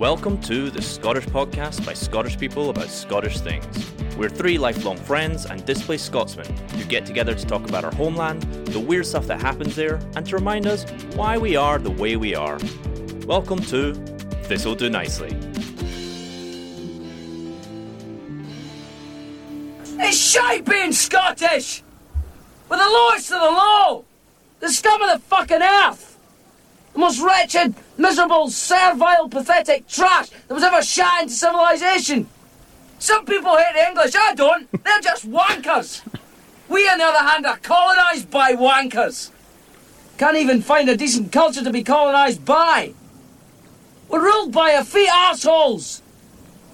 Welcome to the Scottish podcast by Scottish people about Scottish things. We're three lifelong friends and displaced Scotsmen who get together to talk about our homeland, the weird stuff that happens there, and to remind us why we are the way we are. Welcome to This'll Do Nicely. It's shite being Scottish! We're the lowest of the low! The scum of the fucking earth! The most wretched, miserable, servile, pathetic trash that was ever shot into civilization! Some people hate the English, I don't! They're just wankers! We, on the other hand, are colonised by wankers! Can't even find a decent culture to be colonised by! We're ruled by a effete assholes!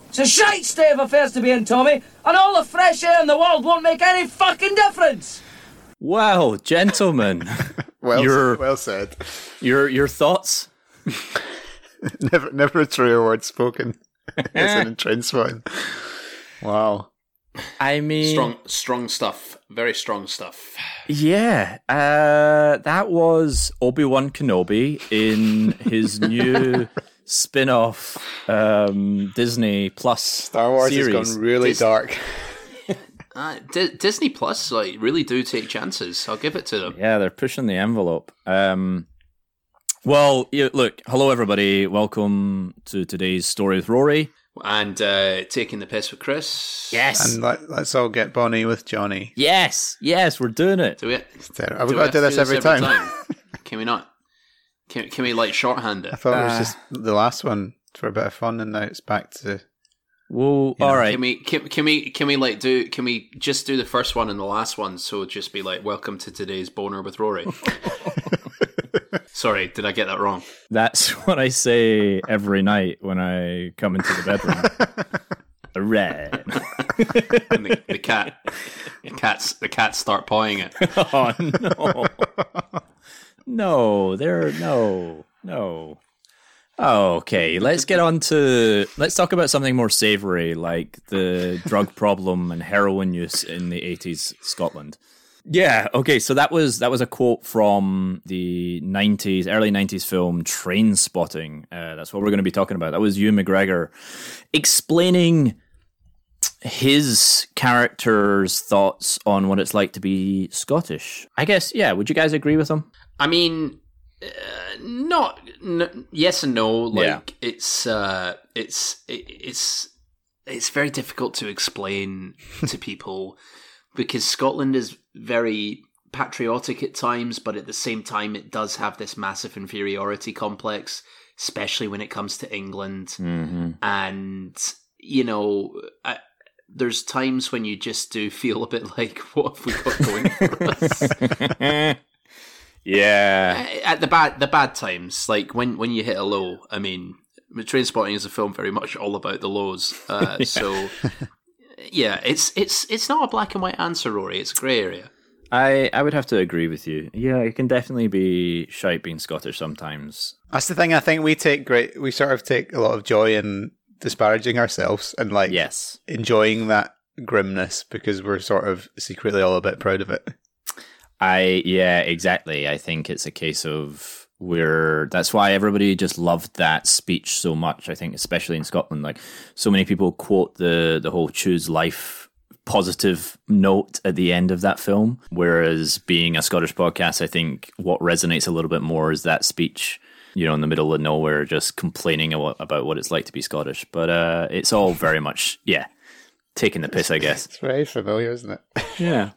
It's a shite state of affairs to be in, Tommy, and all the fresh air in the world won't make any fucking difference! Wow, gentlemen, Well, You're- well said. your your thoughts? Never, never a truer word spoken. it's an entranced one. Wow. I mean, Strong, strong stuff. Very strong stuff. Yeah, uh, that was Obi Wan Kenobi in his new spin off um, Disney Plus Star Wars series. has gone really Dis- dark. Uh, D- Disney Plus, like, really do take chances. I'll give it to them. Yeah, they're pushing the envelope. Um, well, yeah, look, hello everybody. Welcome to today's story with Rory. And uh, taking the piss with Chris. Yes, And let, let's all get Bonnie with Johnny. yes, yes, we're doing it. Do it. It's. Have we Do got to do have this every time? can we not? Can, can we like shorthand it? I it? thought it was Uh, just the last one for a bit of fun, and now it's back to. Well, Yeah. all right. Can we can, can we can we like do can we just do the first one and the last one? So just be like, welcome to today's boner with Rory. Sorry, did I get that wrong? That's what I say every night when I come into the bedroom. Red. And the, the cat, the cats, the cats start pawing it. oh no. No, there no. No. Okay, let's get on to let's talk about something more savory like the drug problem and heroin use in the 80s Scotland. Yeah, okay, so that was that was a quote from the 90s early 90s film Train Spotting. Uh, that's what we're going to be talking about. That was Ewan McGregor explaining his character's thoughts on what it's like to be Scottish. I guess, yeah, would you guys agree with him? I mean, uh, not n- yes and no. Like Yeah. it's uh, it's it, it's it's very difficult to explain to people because Scotland is very patriotic at times, but at the same time, it does have this massive inferiority complex, especially when it comes to England. Mm-hmm. And you know, I, there's times when you just do feel a bit like, what have we got going for us? yeah. at the bad the bad times, like when when you hit a low. I mean, Train Spotting is a film very much all about the lows. Uh, So yeah, it's it's it's not a black and white answer, Rory. It's a grey area. I, I would have to agree with you. Yeah, it can definitely be shite being Scottish sometimes. That's the thing. I think we take great. We sort of take a lot of joy in disparaging ourselves and like Yes. enjoying that grimness because we're sort of secretly all a bit proud of it. I yeah, exactly. I think it's a case of we're that's why everybody just loved that speech so much. I think especially in Scotland like so many people quote the the whole choose life positive note at the end of that film whereas being a Scottish podcast I think what resonates a little bit more is that speech you know in the middle of nowhere just complaining about about what it's like to be Scottish but uh it's all very much yeah taking the piss I guess It's very familiar, isn't it? yeah.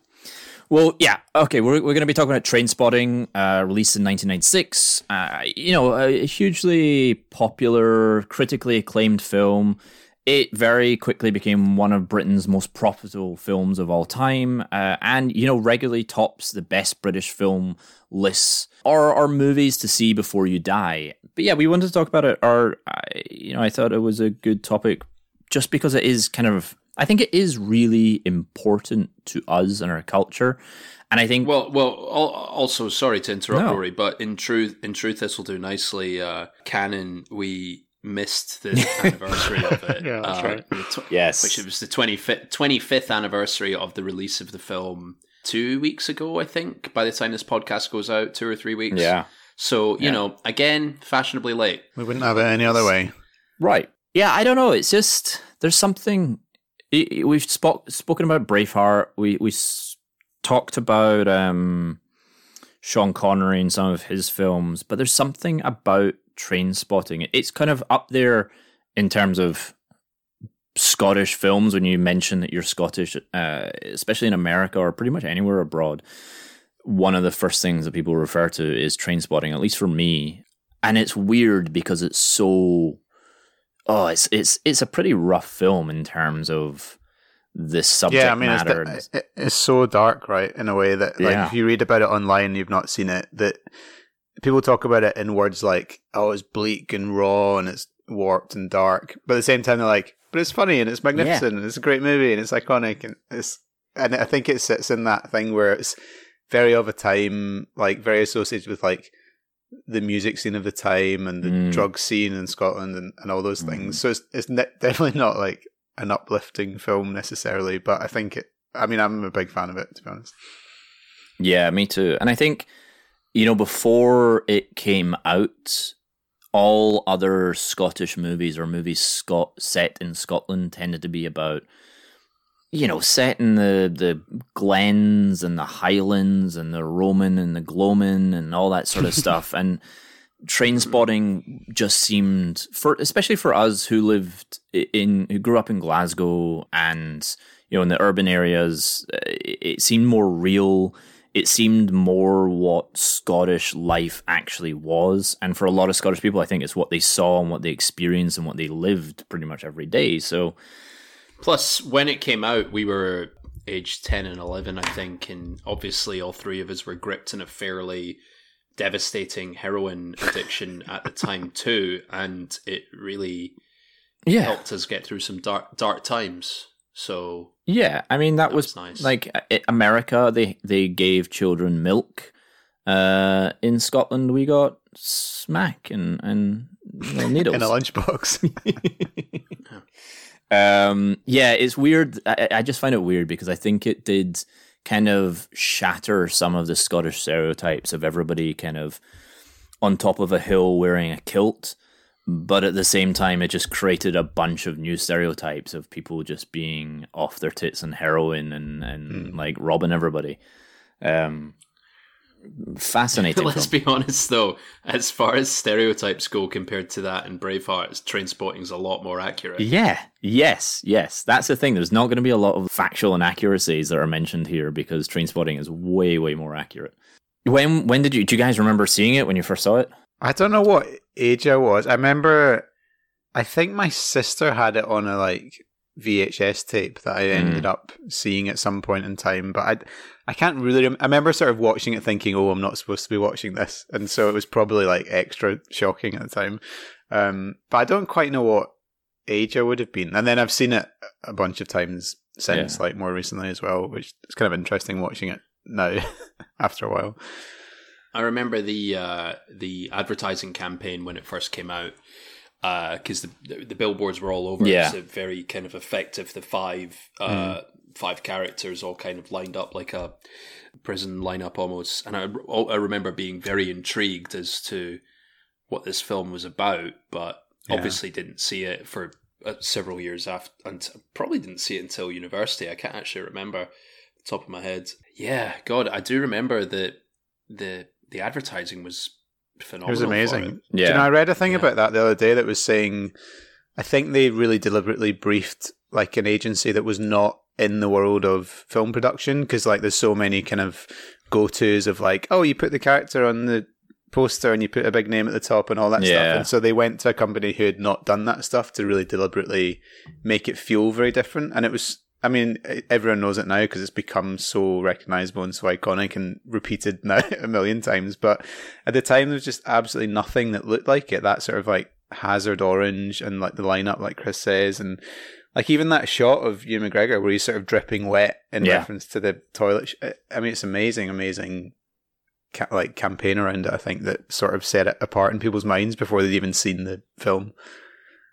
Well, yeah. Okay, we're, we're going to be talking about Train Spotting, uh, released in 1996. Uh, you know, a hugely popular, critically acclaimed film. It very quickly became one of Britain's most profitable films of all time, uh, and you know regularly tops the best British film lists or or movies to see before you die. But yeah, we wanted to talk about it. Or you know, I thought it was a good topic just because it is kind of I think it is really important to us and our culture. And I think Well, well. Also, sorry to interrupt, No. Rory, but in truth, in truth, this will do nicely. Uh, canon, we missed the anniversary of it. Yeah, that's uh, right. tw- Yes. which it was the 25th, 25th anniversary of the release of the film two weeks ago, I think. By the time this podcast goes out, two or three weeks. yeah. So you Yeah. know, again, fashionably late. We wouldn't have it any other way. Right. Yeah, I don't know. It's just there's something we've spoke, spoken about Braveheart. We we talked about um, Sean Connery and some of his films, but there's something about Train Spotting. It's kind of up there in terms of Scottish films when you mention that you're Scottish, uh, especially in America or pretty much anywhere abroad. One of the first things that people refer to is Train Spotting, at least for me. And it's weird because it's so oh, it's it's it's a pretty rough film in terms of the subject yeah, I mean, matter. It's, it's so dark, right? In a way that, like, Yeah. if you read about it online, and you've not seen it. That people talk about it in words like, "Oh, it's bleak and raw, and it's warped and dark," but at the same time, they're like, "But it's funny and it's magnificent and it's a great movie and it's iconic and it's." And I think it sits in that thing where it's very of a time, like very associated with like the music scene of the time and the Mm. drug scene in Scotland and, and all those Mm. things. So it's it's ne- definitely not like an uplifting film necessarily, but I think it. I mean, I'm a big fan of it to be honest. Yeah, me too. And I think, you know, before it came out, all other Scottish movies or movies Scot set in Scotland tended to be about, you know, set in the the glens and the highlands and the Roman and the Gloamin and all that sort of stuff. And train spotting just seemed for especially for us who lived in who grew up in Glasgow and you know in the urban areas it it seemed more real. It seemed more what Scottish life actually was. And for a lot of Scottish people I think it's what they saw and what they experienced and what they lived pretty much every day. So Plus, when it came out, we were aged 10 and 11, I think, and obviously all three of us were gripped in a fairly devastating heroin addiction at the time, too, and it really yeah helped us get through some dark, dark times. So, Yeah, I mean that, That was, was nice. like America. They they gave children milk. Uh, in Scotland, we got smack and and you know, needles. In a lunchbox. um, yeah, it's weird. I, I just find it weird because I think it did kind of shatter some of the Scottish stereotypes of everybody kind of on top of a hill wearing a kilt. But at the same time, it just created a bunch of new stereotypes of people just being off their tits and heroin and, and like robbing everybody. Um, fascinating. let's film. be honest, though, as far as stereotypes go compared to that in Braveheart, Train Spotting's a lot more accurate. Yeah, yes, yes. That's the thing. There's not going to be a lot of factual inaccuracies that are mentioned here because train spotting is way, way more accurate. When when did you do you guys remember seeing it when you first saw it? I don't know what age I was. I remember. I think my sister had it on a like VHS tape that I ended up seeing at some point in time, but I I can't really. Rem- I remember sort of watching it, thinking, "Oh, I'm not supposed to be watching this," and so it was probably like extra shocking at the time. Um, but I don't quite know what age I would have been. And then I've seen it a bunch of times since, Yeah. like more recently as well, which is kind of interesting watching it now after a while. I remember the uh, the advertising campaign when it first came out because the, the the billboards were all over. Yeah. It was very kind of effective. The five uh, five characters all kind of lined up like a prison lineup almost, and I I remember being very intrigued as to what this film was about, but Yeah. obviously didn't see it for uh, several years after, and probably didn't see it until university. I can't actually remember the top of my head. Yeah, God, I do remember that the the advertising was It phenomenal. was for amazing. it. Do you know, Yeah. I read a thing Yeah. about that the other day that was saying, I think they really deliberately briefed like an agency that was not in the world of film production because like there's so many kind of go tos of like, oh, you put the character on the poster and you put a big name at the top and all that stuff. Yeah. And so they went to a company who had not done that stuff to really deliberately make it feel very different. And it was, I mean, everyone knows it now because it's become so recognizable and so iconic and repeated now a million times. But at the time, there was just absolutely nothing that looked like it. That sort of like hazard orange and like the lineup, like Chris says, and like even that shot of Ewan McGregor where he's sort of dripping wet in Yeah. reference to the toilet. sh- eh, I mean, it's amazing, amazing. Ca- like campaign around it, I think that sort of set it apart in people's minds before they'd even seen the film.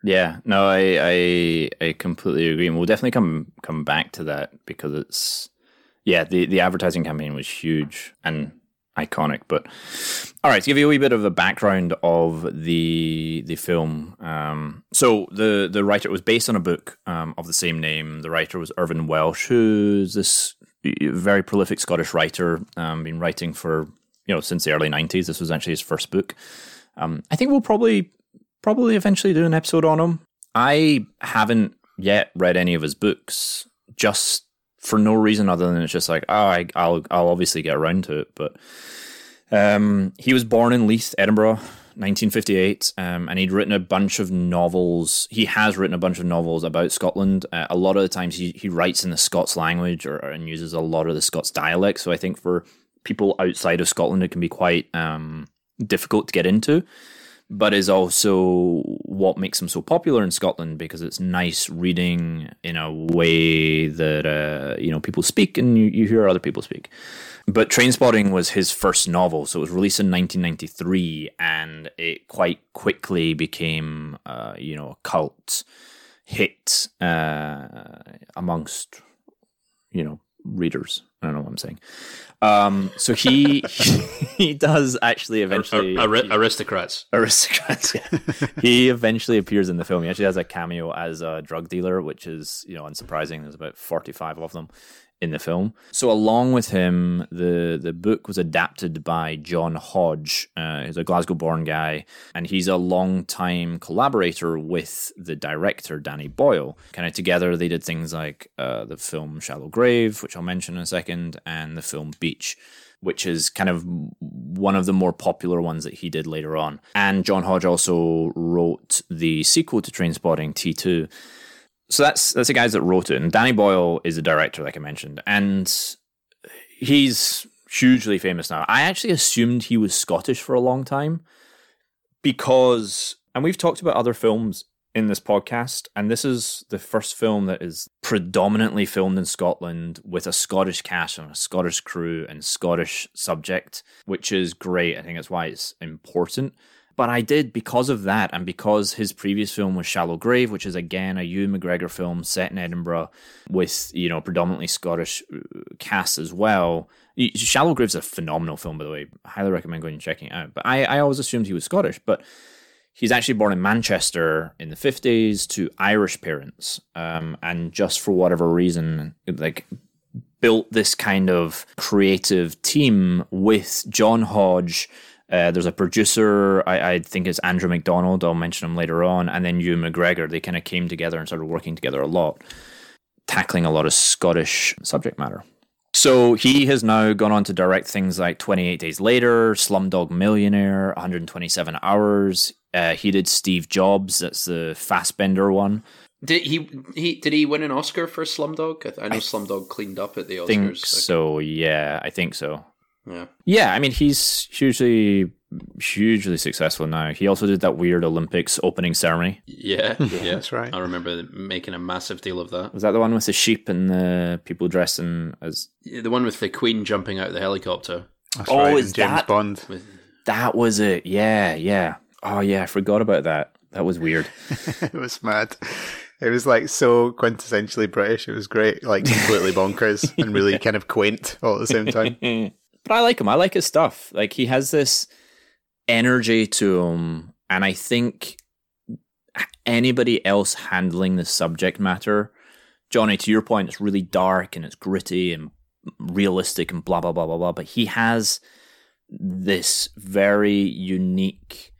Yeah, no, I, I I completely agree, and we'll definitely come come back to that because it's yeah the the advertising campaign was huge, and iconic. But all right, to give you a wee bit of a background of the the film. Um, so the the writer was based on a book um, of the same name. The writer was Irvine Welsh, who's this very prolific Scottish writer, um, been writing for you know since the early '90s. This was actually his first book. Um, I think we'll probably probably eventually do an episode on him. I haven't yet read any of his books, just for no reason other than it's just like, oh, I, will I'll obviously get around to it. But um, he was born in Leith, Edinburgh, 1958, um, and he'd written a bunch of novels. He has written a bunch of novels about Scotland. Uh, a lot of the times he, he writes in the Scots language or, and uses a lot of the Scots dialect. So I think for people outside of Scotland, it can be quite um, difficult to get into but is also what makes them so popular in Scotland because it's nice reading in a way that uh, you know people speak and you, you hear other people speak. But Trainspotting was his first novel, so it was released in 1993, and it quite quickly became uh, you know a cult hit uh, amongst you know readers. I don't know what I'm saying. Um, so he he does actually eventually ar- ar- aristocrats aristocrats. Yeah, he eventually appears in the film. He actually has a cameo as a drug dealer, which is you know unsurprising. There's about 45 of them in the film. So along with him, the the book was adapted by John Hodge. Uh, he's a Glasgow-born guy, and he's a long-time collaborator with the director Danny Boyle. Kind of together, they did things like uh, the film Shallow Grave, which I'll mention in a second, and the film Beach. Which is kind of one of the more popular ones that he did later on. And John Hodge also wrote the sequel to Trainspotting T2 so that's that's the guys that wrote it, and Danny Boyle is the director, like I mentioned, and he's hugely famous now. I actually assumed he was Scottish for a long time because, and we've talked about other films in this podcast, and this is the first film that is predominantly filmed in Scotland with a Scottish cast and a Scottish crew and Scottish subject, which is great. I think that's why it's important. But I did because of that, and because his previous film was Shallow Grave, which is again a Ewan McGregor film set in Edinburgh with you know predominantly Scottish uh, cast as well. Shallow Grave's a phenomenal film, by the way. I highly recommend going and checking it out. But I, I always assumed he was Scottish, but he's actually born in Manchester in the 50s to Irish parents. Um, and just for whatever reason, like built this kind of creative team with John Hodge uh, there's a producer, I, I, think it's Andrew Macdonald. I'll mention him later on, and then Ewan McGregor. They kind of came together and started working together a lot, tackling a lot of Scottish subject matter. So he has now gone on to direct things like 28 Days Later, Slumdog Millionaire, 127 Hours. Uh, he did Steve Jobs. That's the Fassbender one. Did he he did he win an Oscar for Slumdog? I, I know I Slumdog cleaned up at the Oscars. Think so. Yeah, I think so. Yeah. Yeah, I mean he's hugely hugely successful now. He also did that weird Olympics opening ceremony. Yeah, yeah, that's right. I remember making a massive deal of that. Was that the one with the sheep and the people dressing as yeah, the one with the Queen jumping out of the helicopter? That's oh, right, is James that Bond? That was it. Yeah, yeah. Oh yeah, I forgot about that. That was weird. it was mad. It was like so quintessentially British. It was great, like completely bonkers and really kind of quaint all at the same time. but I like him. I like his stuff. Like he has this energy to him, and I think anybody else handling the subject matter, Johnny, to your point, it's really dark and it's gritty and realistic and blah blah blah blah blah. But he has this very unique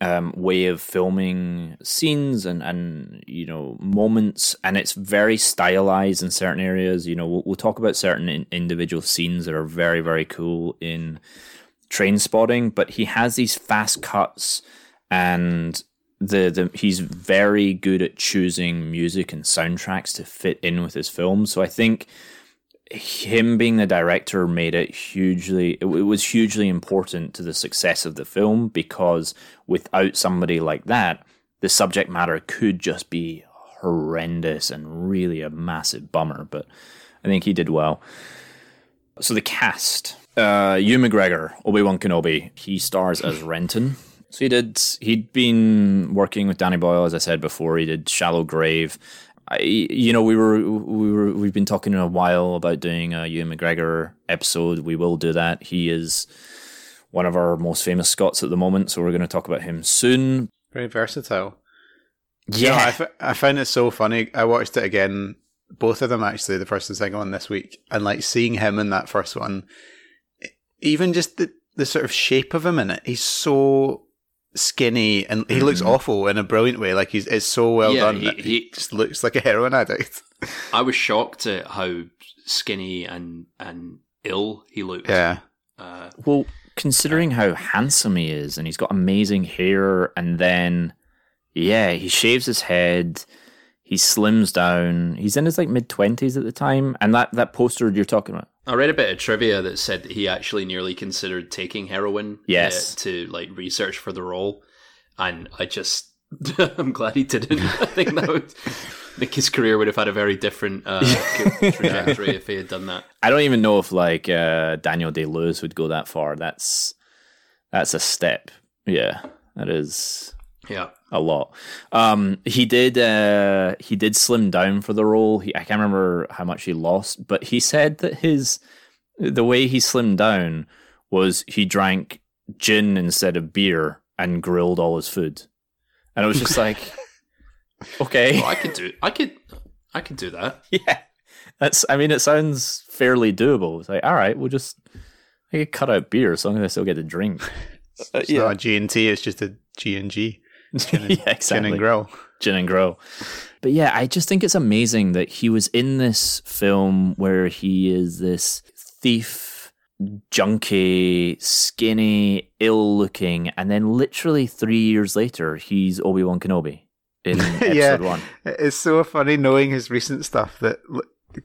um, way of filming scenes and and you know moments, and it's very stylized in certain areas. You know, we'll, we'll talk about certain in, individual scenes that are very very cool in train spotting, but he has these fast cuts and the, the he's very good at choosing music and soundtracks to fit in with his films. So I think him being the director made it hugely it, was hugely important to the success of the film because without somebody like that the subject matter could just be horrendous and really a massive bummer but i think he did well. So the cast uh Ewan McGregor Obi-Wan Kenobi he stars as Renton. So he did he'd been working with Danny Boyle as I said before he did Shallow Grave I, you know, we were we were we've been talking in a while about doing a Ewan McGregor episode. We will do that. He is one of our most famous Scots at the moment, so we're going to talk about him soon. Very versatile. Yeah, No, I, f- I found it so funny. I watched it again, both of them actually, the first and second one this week, and like seeing him in that first one, even just the the sort of shape of him in it. He's so skinny and he looks awful in a brilliant way. Like he's it's so well Yeah, done. he- that he, he- just looks like a heroin addict. I was shocked at how skinny and and ill he looked. yeah, Uh, Well, considering how handsome he is, and he's got amazing hair, and then yeah, he shaves his head, he slims down. He's in his like mid twenties at the time, and that that poster you're talking about. I read a bit of trivia that said that he actually nearly considered taking heroin. Yes. uh, to like research for the role, and I just I'm glad he didn't. I think that would think his career would have had a very different uh, trajectory if he had done that. I don't even know if like uh, Daniel Day Lewis would go that far. That's that's a step. Yeah, that is Yeah. A lot. Um, he did uh, he did slim down for the role. He, I can't remember how much he lost, but he said that his the way he slimmed down was he drank gin instead of beer and grilled all his food, and it was just like, okay, Well, I could do. I could. I could do that. yeah, that's. I mean, it sounds fairly doable. It's like, all right, we'll just I could cut out beer as long as I still get to drink. Uh, it's not a G and T. It's just a G and G. Gin and, yeah, gin and grill. Gin and Grow. But yeah, I just think it's amazing that he was in this film where he is this thief, junkie, skinny, ill looking, and then literally three years later, he's Obi Wan Kenobi in episode Yeah. one. It's so funny knowing his recent stuff that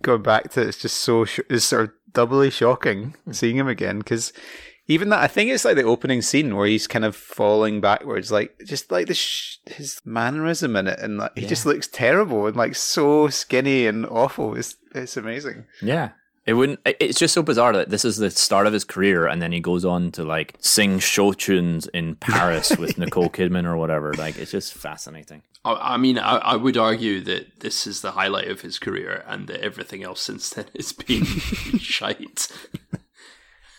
going back to it, it's just so sh- it's sort of doubly shocking hmm. seeing him again because even that I think it's like the opening scene where he's kind of falling backwards, like just like the sh- his mannerism in it, and like he just looks terrible and like so skinny and awful. It's it's amazing. Yeah. It wouldn't. It's just so bizarre that this is the start of his career, and then he goes on to like sing show tunes in Paris with Nicole Kidman or whatever. Like, it's just fascinating. I, I mean, I, I would argue that this is the highlight of his career, and that everything else since then has been shite.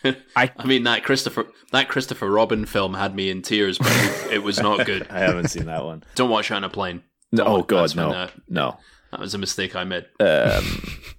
I- I mean that Christopher that Christopher Robin film had me in tears, but it, it was not good. I haven't seen that one. Don't watch it on a plane. No, oh god, no, uh, no. that was a mistake I made.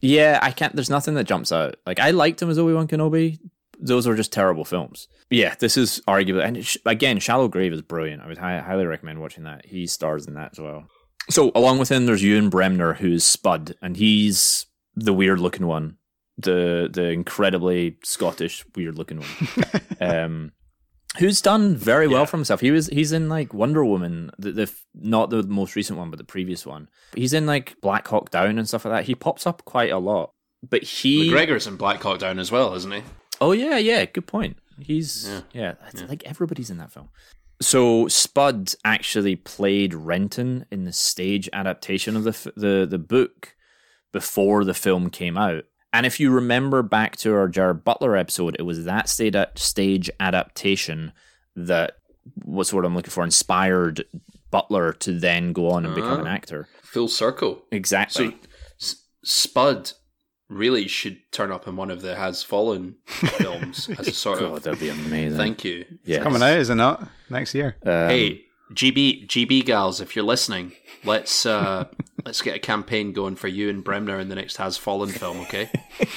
Yeah, I can't. There's nothing that jumps out. Like I liked him as Obi Wan Kenobi. Those were just terrible films. Yeah, this is arguably, and sh- again, Shallow Grave is brilliant. I would hi- highly recommend watching that. He stars in that as well. So along with him, there's Ewan Bremner, who's Spud, and he's the weird looking one, the the incredibly Scottish weird looking one. um, who's done very well for himself. He was he's in like Wonder Woman, the, the not the most recent one, but the previous one. He's in like Black Hawk Down and stuff like that. He pops up quite a lot. But he McGregor's in Black Hawk Down as well, isn't he? Oh yeah, yeah, good point. He's yeah, I like everybody's in that film. So Spud actually played Renton in the stage adaptation of the f- the the book before the film came out. And if you remember back to our Gerard Butler episode, it was that stage stage adaptation that what's what I'm looking for inspired Butler to then go on and become an actor. Full circle. Exactly. So S- Spud really should turn up in one of the Has Fallen films as a sort God, of that'd be amazing. thank you. yeah. Coming out, is it not? Next year. Um, Hey, GB GB gals, if you're listening, let's uh let's get a campaign going for Ewan Bremner in the next Has Fallen film, okay?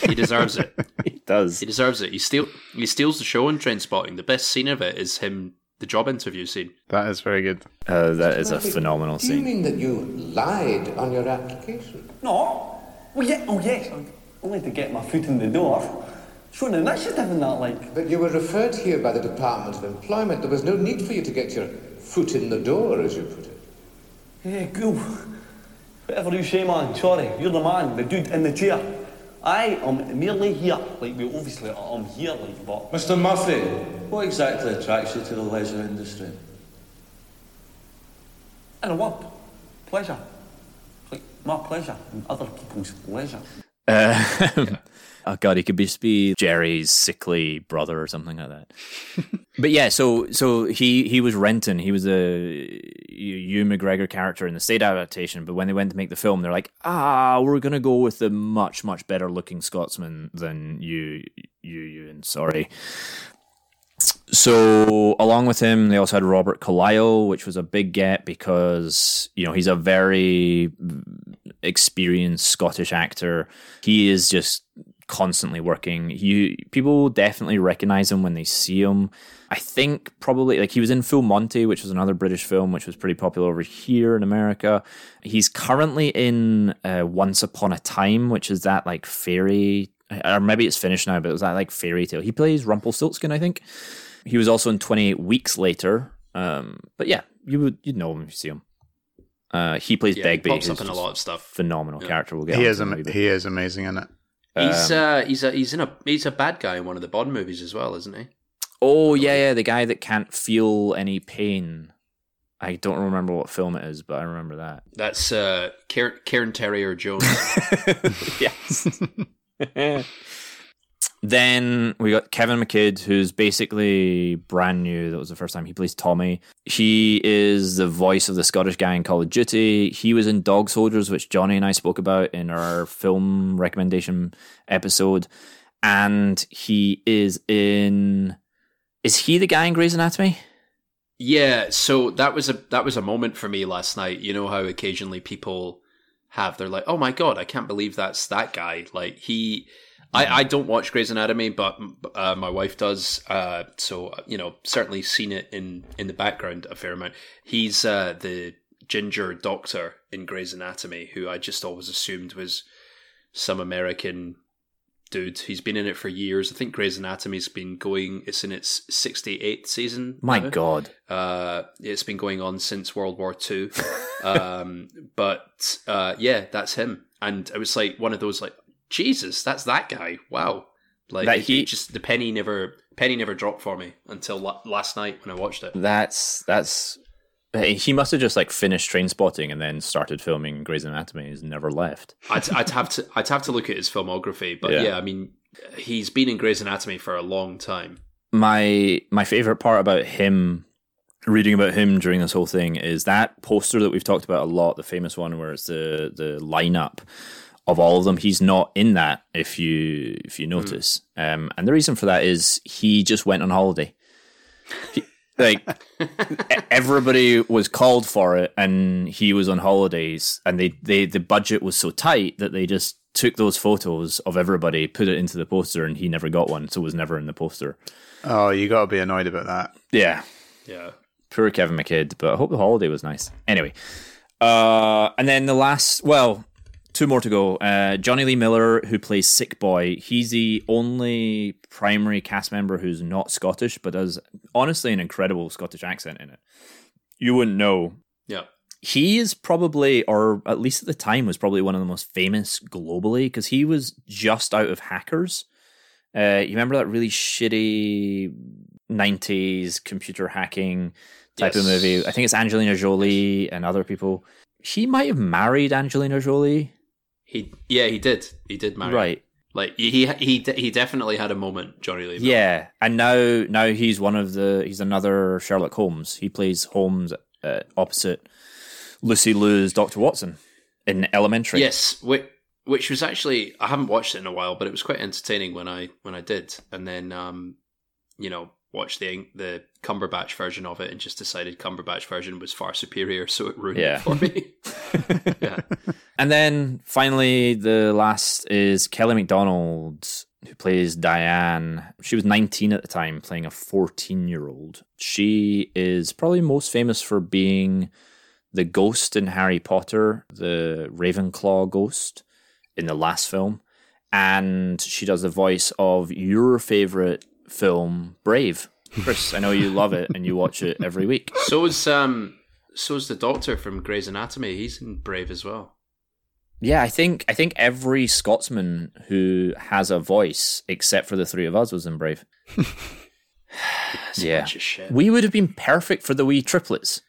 He deserves it. he does. He deserves it. He steal he steals the show in Train Spotting. The best scene of it is him the job interview scene. That is very good. Uh, that is a phenomenal scene. Do you mean that you lied on your application? No. Well, yeah, oh yes, only to get my foot in the door. Showing initiative and that, like. But you were referred here by the Department of Employment. There was no need for you to get your foot in the door, as you put it. Yeah, cool. Whatever you say, man. Sorry, you're the man, the dude in the chair. I am merely here. Like, we obviously, I'm here, like, but. Mr. Murphy, what exactly attracts you to the leisure industry? In a word, pleasure. Like, my pleasure and other people's leisure. Uh, oh god, he could just be Jerry's sickly brother or something like that. but yeah, so so he he was Renton. He was a Ewan McGregor character in the state adaptation, but when they went to make the film, they're like, ah, we're gonna go with the much much better looking Scotsman than you, you, you and Sorry. So along with him, they also had Robert Carlyle, which was a big get because you know he's a very experienced Scottish actor. He is just constantly working. You people definitely recognize him when they see him. I think probably like he was in Full Monty, which was another British film which was pretty popular over here in America. He's currently in uh, Once Upon a Time, which is that like fairy or maybe it's finished now, but it was that like fairy tale. He plays Rumpelstiltskin, I think. He was also in 28 Weeks Later. Um, but yeah, you would you'd know him if you see him. Uh, he plays Yeah, Begbie. he pops up in a lot of stuff. Phenomenal Yeah. character. We'll get He is am- he is amazing in it. He's Um, uh he's a he's in a he's a bad guy in one of the Bond movies as well, isn't he? Oh yeah, yeah, the guy that can't feel any pain. I don't remember what film it is, but I remember that. That's uh Karen, Karen Terrier Jones. yes. then we got Kevin McKidd, who's basically brand new. That was the first time he plays Tommy. He is the voice of the Scottish guy in Call of Duty. He was in Dog Soldiers, which Johnny and I spoke about in our film recommendation episode. And he is in. Is he the guy in Grey's Anatomy? Yeah, so that was a that was a moment for me last night. You know how occasionally people have they're like, "Oh my god, I can't believe that's that guy." Like he I, I don't watch Grey's Anatomy, but uh, my wife does. Uh, so you know, certainly seen it in in the background a fair amount. He's uh, the ginger doctor in Grey's Anatomy, who I just always assumed was some American dude. He's been in it for years. I think Grey's Anatomy's been going. It's in its sixty eighth season. My now. God. Uh, it's been going on since World War Two. um, but uh, yeah, that's him. And it was like one of those like, Jesus, that's that guy. Wow. Like That he- just the penny never penny never dropped for me until la- last night when I watched it. That's that's he must have just like finished train spotting and then started filming Grey's Anatomy. He's never left. I'd, I'd have to I'd have to look at his filmography, but Yeah. yeah. I mean, he's been in Grey's Anatomy for a long time. My my favorite part about him reading about him during this whole thing is that poster that we've talked about a lot, the famous one where it's the the lineup of all of them. He's not in that if you if you notice. Um, and the reason for that is he just went on holiday. He- like everybody was called for it and he was on holidays and they, they the budget was so tight that they just took those photos of everybody put it into the poster and he never got one so was never in the poster Oh, you got to be annoyed about that. yeah Yeah. poor Kevin McKidd, but I hope the holiday was nice. Anyway, uh, and then the last, well, two more to go. Uh, Jonny Lee Miller, who plays Sick Boy, he's the only primary cast member who's not Scottish, but has honestly an incredible Scottish accent in it. You wouldn't know. Yeah. He is probably, or at least at the time, was probably one of the most famous globally because he was just out of Hackers. Uh, you remember that really shitty 90s computer hacking type of movie? I think it's Angelina Jolie and other people. He might have married Angelina Jolie. He yeah, he did. He did marry. Right. Like he he he, definitely had a moment, Jonny Lee. Miller. Yeah. And now now he's one of the he's another Sherlock Holmes. He plays Holmes uh, opposite Lucy Liu's Dr. Watson in Elementary. Yes, which, which was actually I haven't watched it in a while, but it was quite entertaining when I when I did, and then um, you know watched the the Cumberbatch version of it and just decided Cumberbatch version was far superior, so it ruined Yeah. it for me. yeah, And then finally, the last is Kelly Macdonald, who plays Diane. She was 19 at the time, playing a 14 year old. She is probably most famous for being the ghost in Harry Potter, the Ravenclaw ghost in the last film. And she does the voice of your favorite film, Brave. Chris, I know you love it and you watch it every week. so is um so is the Doctor from Grey's Anatomy. He's in Brave as well. Yeah, I think I think every Scotsman who has a voice, except for the three of us, was in Brave. Yeah. shit. We would have been perfect for the wee triplets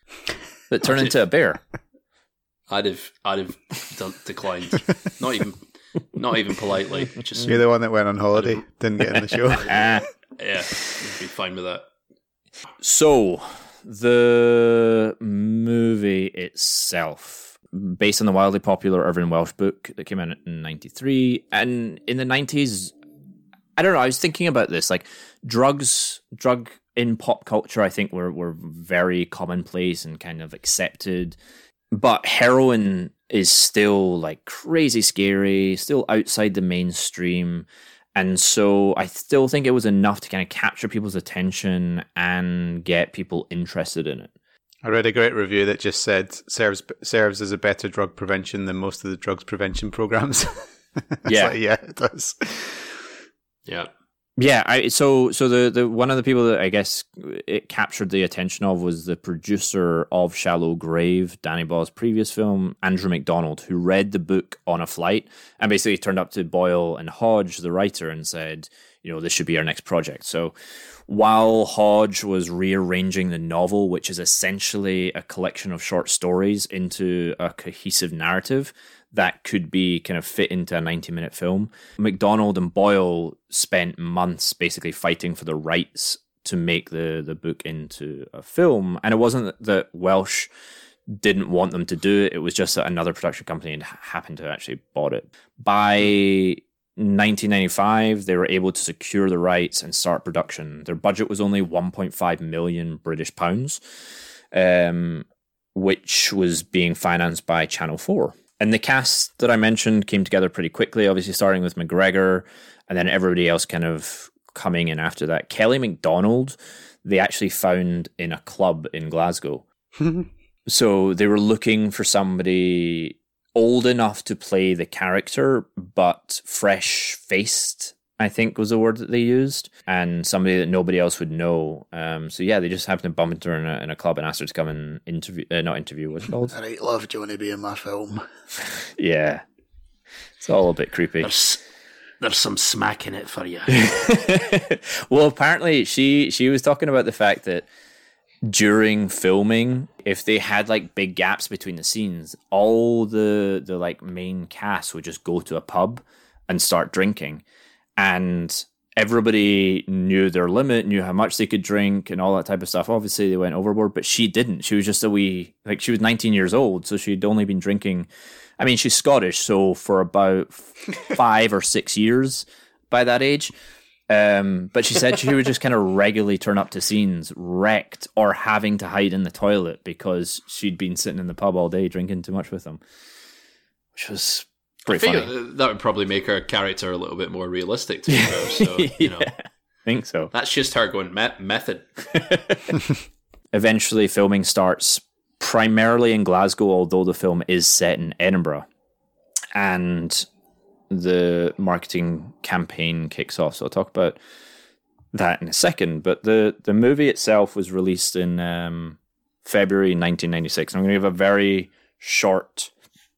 that turn into a bear. I'd have I'd have done, declined. not even not even politely. Just You're the one that went on holiday, didn't get in the show. Ah. yeah, I'd be fine with that. So the movie itself, based on the wildly popular Irvine Welsh book that came out in '93, and in the '90s, I don't know. I was thinking about this, like drugs, drug in pop culture. I think were were very commonplace and kind of accepted, but heroin is still like crazy scary, still outside the mainstream. And so I still think it was enough to kind of capture people's attention and get people interested in it. I read a great review that just said serves serves as a better drug prevention than most of the drugs prevention programs. yeah, like, yeah, it does. Yeah. Yeah, I, so so the, the one of the people that I guess it captured the attention of was the producer of Shallow Grave, Danny Boyle's previous film, Andrew Macdonald, who read the book on a flight and basically turned up to Boyle and Hodge, the writer, and said, you know, this should be our next project. So while Hodge was rearranging the novel, which is essentially a collection of short stories into a cohesive narrative, that could be kind of fit into a 90 minute film. Macdonald and Boyle spent months basically fighting for the rights to make the, the book into a film. And it wasn't that Welsh didn't want them to do it, it was just that another production company happened to actually bought it. By 1995, they were able to secure the rights and start production. Their budget was only 1.5 million British pounds, um, which was being financed by Channel 4. And the cast that I mentioned came together pretty quickly, obviously starting with McGregor and then everybody else kind of coming in after that. Kelly Macdonald, they actually found in a club in Glasgow. so they were looking for somebody old enough to play the character, but fresh faced I think was the word that they used, and somebody that nobody else would know. Um, so yeah, they just happened to bump into her in a, in a club and asked her to come and interview, uh, not interview, what's it called? All right, love, do you want to be in my film? yeah, it's all a bit creepy. There's, there's some smack in it for you. well, apparently she she was talking about the fact that during filming, if they had like big gaps between the scenes, all the the like main cast would just go to a pub and start drinking and everybody knew their limit, knew how much they could drink, and all that type of stuff. Obviously, they went overboard, but she didn't. She was just a wee, like, she was 19 years old, so she'd only been drinking. I mean, she's Scottish, so for about five or six years by that age. Um, but she said she would just kind of regularly turn up to scenes wrecked or having to hide in the toilet because she'd been sitting in the pub all day drinking too much with them, which was Pretty I funny. that would probably make her character a little bit more realistic to be fair. So you know, I think so. that's just her going me- method. Eventually, filming starts primarily in Glasgow, although the film is set in Edinburgh. And the marketing campaign kicks off. So I'll talk about that in a second. But the, the movie itself was released in um, February 1996. And I'm going to give a very short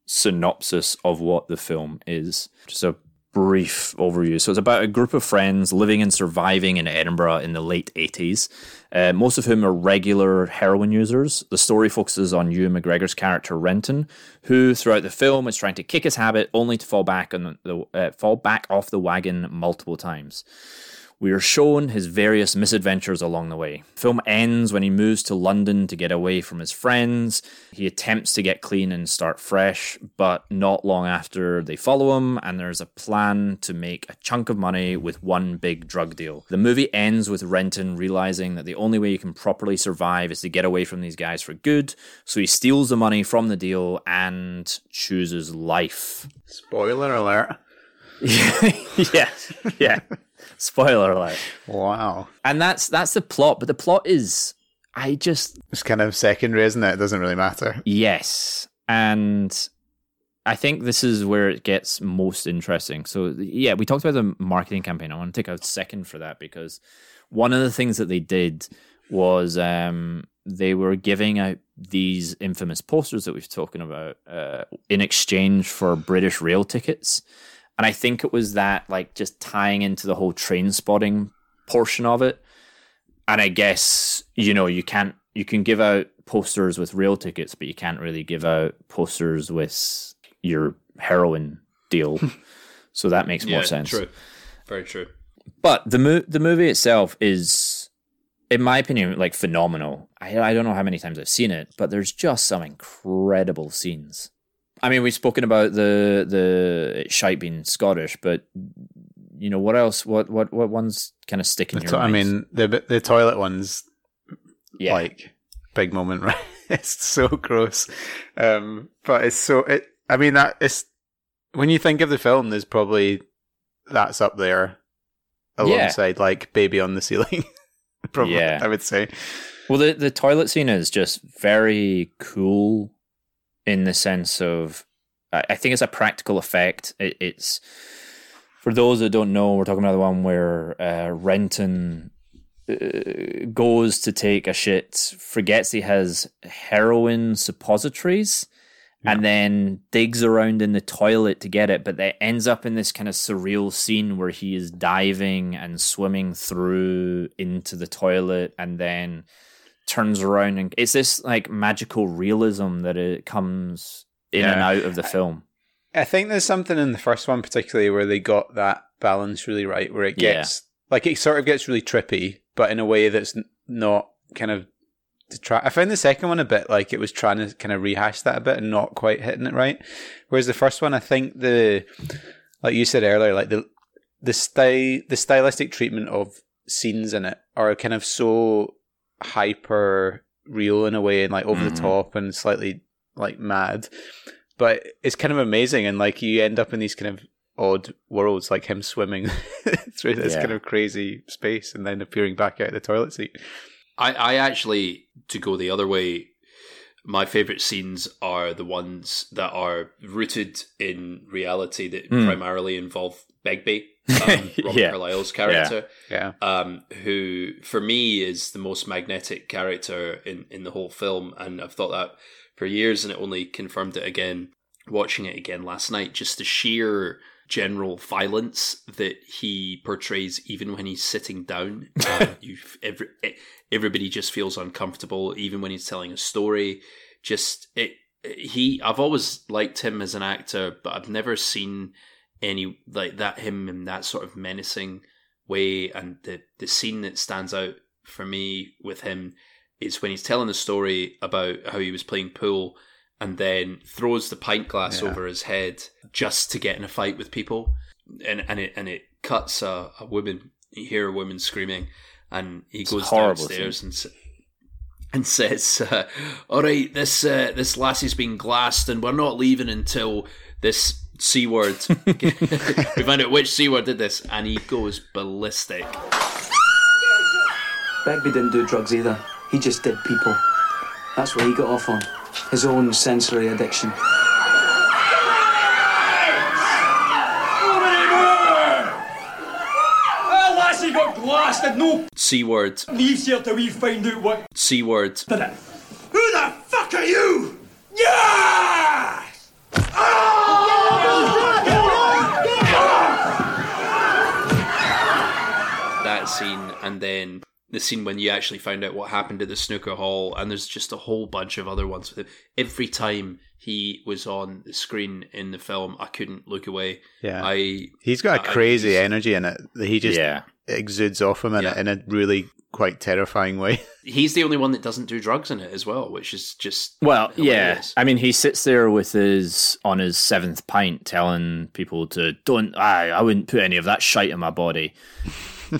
synopsis of what the film is. Just a brief overview. So it's about a group of friends living and surviving in Edinburgh in the late 80s, uh, most of whom are regular heroin users. The story focuses on Ewan McGregor's character Renton, who throughout the film is trying to kick his habit only to fall back on the uh, fall back off the wagon multiple times. We are shown his various misadventures along the way. Film ends when he moves to London to get away from his friends. He attempts to get clean and start fresh, but not long after they follow him, and there's a plan to make a chunk of money with one big drug deal. The movie ends with Renton realizing that the only way you can properly survive is to get away from these guys for good, so he steals the money from the deal and chooses life. Spoiler alert. yeah, yeah. Spoiler alert. Wow. And that's that's the plot, but the plot is I just It's kind of secondary, isn't it? It doesn't really matter. yes. And I think this is where it gets most interesting. So yeah, we talked about the marketing campaign. I want to take a second for that because one of the things that they did was um, they were giving out these infamous posters that we've spoken about uh, in exchange for British rail tickets. And I think it was that like just tying into the whole train spotting portion of it. And I guess, you know, you can't you can give out posters with rail tickets, but you can't really give out posters with your heroin deal. so that makes more sense. True. Very true. But the mo- the movie itself is in my opinion, like phenomenal. I I don't know how many times I've seen it, but there's just some incredible scenes. I mean, we've spoken about the the shite being Scottish, but you know what else? What what what ones kind of stick in The your to- I mean, the the toilet one's yeah, like big moment, right? it's so gross, um, but it's so. It. I mean, that it's when you think of the film, there's probably that's up there alongside like Baby on the Ceiling. probably, Yeah. I would say. Well, the the toilet scene is just very cool in the sense of I think it's a practical effect. It, it's for those that don't know, we're talking about the one where uh, Renton uh, goes to take a shit, forgets he has heroin suppositories. And then digs around in the toilet to get it, but that ends up in this kind of surreal scene where he is diving and swimming through into the toilet, and then turns around and it's this like magical realism that it comes in and out of the film. I think there's something in the first one particularly where they got that balance really right, where it Yeah. gets like it sort of gets really trippy, but in a way that's not kind of to try. I found the second one a bit like it was trying to kind of rehash that a bit and not quite hitting it right. Whereas the first one, I think the like you said earlier, like the the style the stylistic treatment of scenes in it are kind of so hyper real in a way and like over Mhm. the top and slightly like mad but it's kind of amazing and like you end up in these kind of odd worlds like him swimming through this Yeah. kind of crazy space and then appearing back out of the toilet seat I, I actually, to go the other way, my favorite scenes are the ones that are rooted in reality that Mm. primarily involve Begbie, um, Robert Yeah. Carlyle's character, yeah um, who for me is the most magnetic character in, in the whole film. And I've thought that for years, and it only confirmed it again watching it again last night. Just the sheer general violence that he portrays, even when he's sitting down. Um, you every, everybody just feels uncomfortable, even when he's telling a story. Just it. He, I've always liked him as an actor, but I've never seen any like that him in that sort of menacing way. And the the scene that stands out for me with him is when he's telling the story about how he was playing pool and then throws the pint glass Yeah. over his head just to get in a fight with people, and and it and it cuts a, a woman. You hear a woman screaming, and he It's goes downstairs and. And says, uh, "All right, this uh, this lassie's been glassed, and we're not leaving until this c word. we find out which c word did this." And he goes ballistic. Begbie didn't do drugs either. He just did people. That's what he got off on. His own sensory addiction. Lassie got blasted. No C word, leaves here till we find out what c word. did. Who the fuck are you? Yeah! that scene and then the scene when you actually find out what happened at the snooker hall and there's just a whole bunch of other ones with him every time he was on the screen in the film i couldn't look away yeah i he's got a I- crazy he's- energy in it that he just yeah. exudes off him in, Yeah. it in a really quite terrifying way he's the only one that doesn't do drugs in it as well which is just Well, yeah. I mean, he sits there with his on his seventh pint, telling people to don't. I I wouldn't put any of that shite in my body.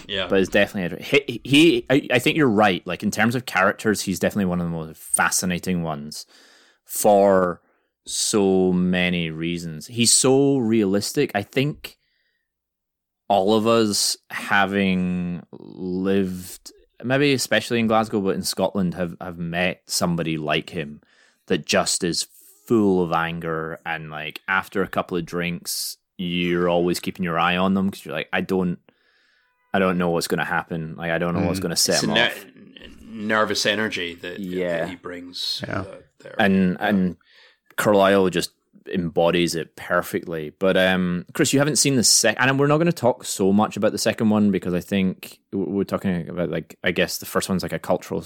Yeah But it's definitely he. he I, I think you're right. Like in terms of characters, he's definitely one of the most fascinating ones for so many reasons. He's so realistic. I think all of us having lived maybe especially in Glasgow but in Scotland have have met somebody like him that just is full of anger and like after a couple of drinks you're always keeping your eye on them because you're like I don't I don't know what's going to happen like I don't know what's going to set it's him ner- off nervous energy that, Yeah. that he brings Yeah. uh, there and and Carlyle just embodies it perfectly. But um, Chris, you haven't seen the second, and we're not going to talk so much about the second one because I think we're talking about like I guess the first one's like a cultural,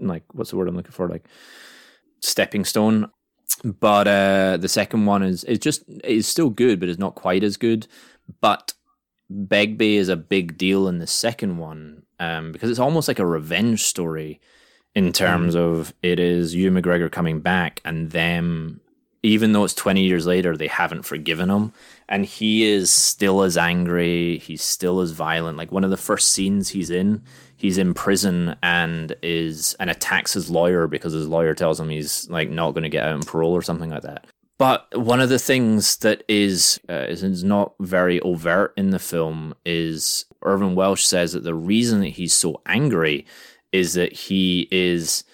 like what's the word I'm looking for, like stepping stone. But uh, the second one is is just is still good, but it's not quite as good. But Begbie is a big deal in the second one um, because it's almost like a revenge story in terms of it is Ewan McGregor coming back and them, even though it's 20 years later, they haven't forgiven him. And he is still as angry. He's still as violent. Like one of the first scenes he's in, he's in prison and is and attacks his lawyer because his lawyer tells him he's like not going to get out on parole or something like that. But one of the things that is, uh, is not very overt in the film is Irvine Welsh says that the reason that he's so angry is that he is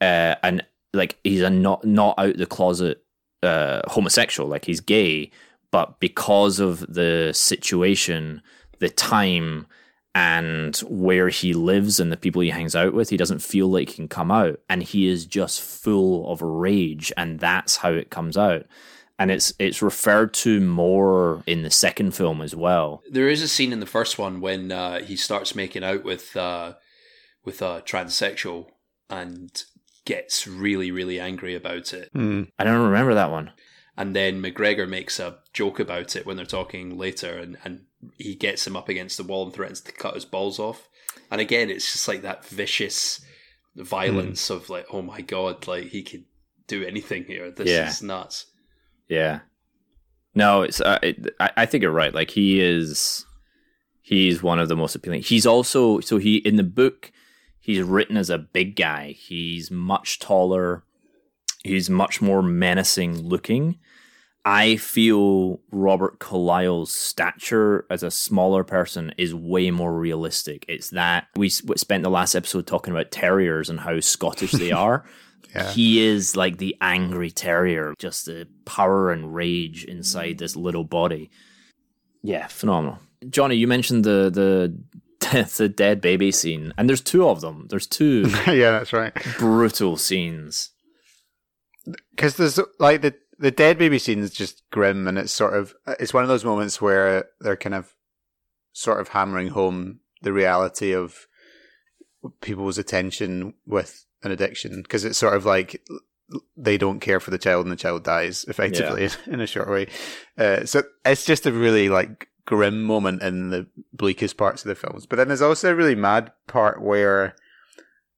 uh, an like he's a not not out the closet uh, homosexual, like he's gay, but because of the situation, the time, and where he lives and the people he hangs out with, he doesn't feel like he can come out, and he is just full of rage, and that's how it comes out. And it's it's referred to more in the second film as well. There is a scene in the first one when uh, he starts making out with uh, with a transsexual and gets really really angry about it. I don't remember that one. And then McGregor makes a joke about it when they're talking later, and, and he gets him up against the wall and threatens to cut his balls off. And again, it's just like that vicious violence of like, oh my god, like he could do anything here. This Yeah. is nuts. Yeah. No, it's. Uh, it, I, I think you're right. Like he is, he's one of the most appealing. He's also so he in the book, he's written as a big guy. He's much taller. He's much more menacing looking. I feel Robert Carlyle's stature as a smaller person is way more realistic. It's that we spent the last episode talking about terriers and how Scottish they are. He is like the angry terrier, just the power and rage inside this little body. Yeah, phenomenal. Johnny, you mentioned the the the dead baby scene, and there's two of them. There's two yeah, that's right. brutal scenes. because there's like the the dead baby scene is just grim, and it's sort of it's one of those moments where they're kind of sort of hammering home the reality of people's attention with an addiction because it's sort of like they don't care for the child and the child dies effectively in a short way. Uh, so it's just a really like grim moment in the bleakest parts of the films. But then there's also a really mad part where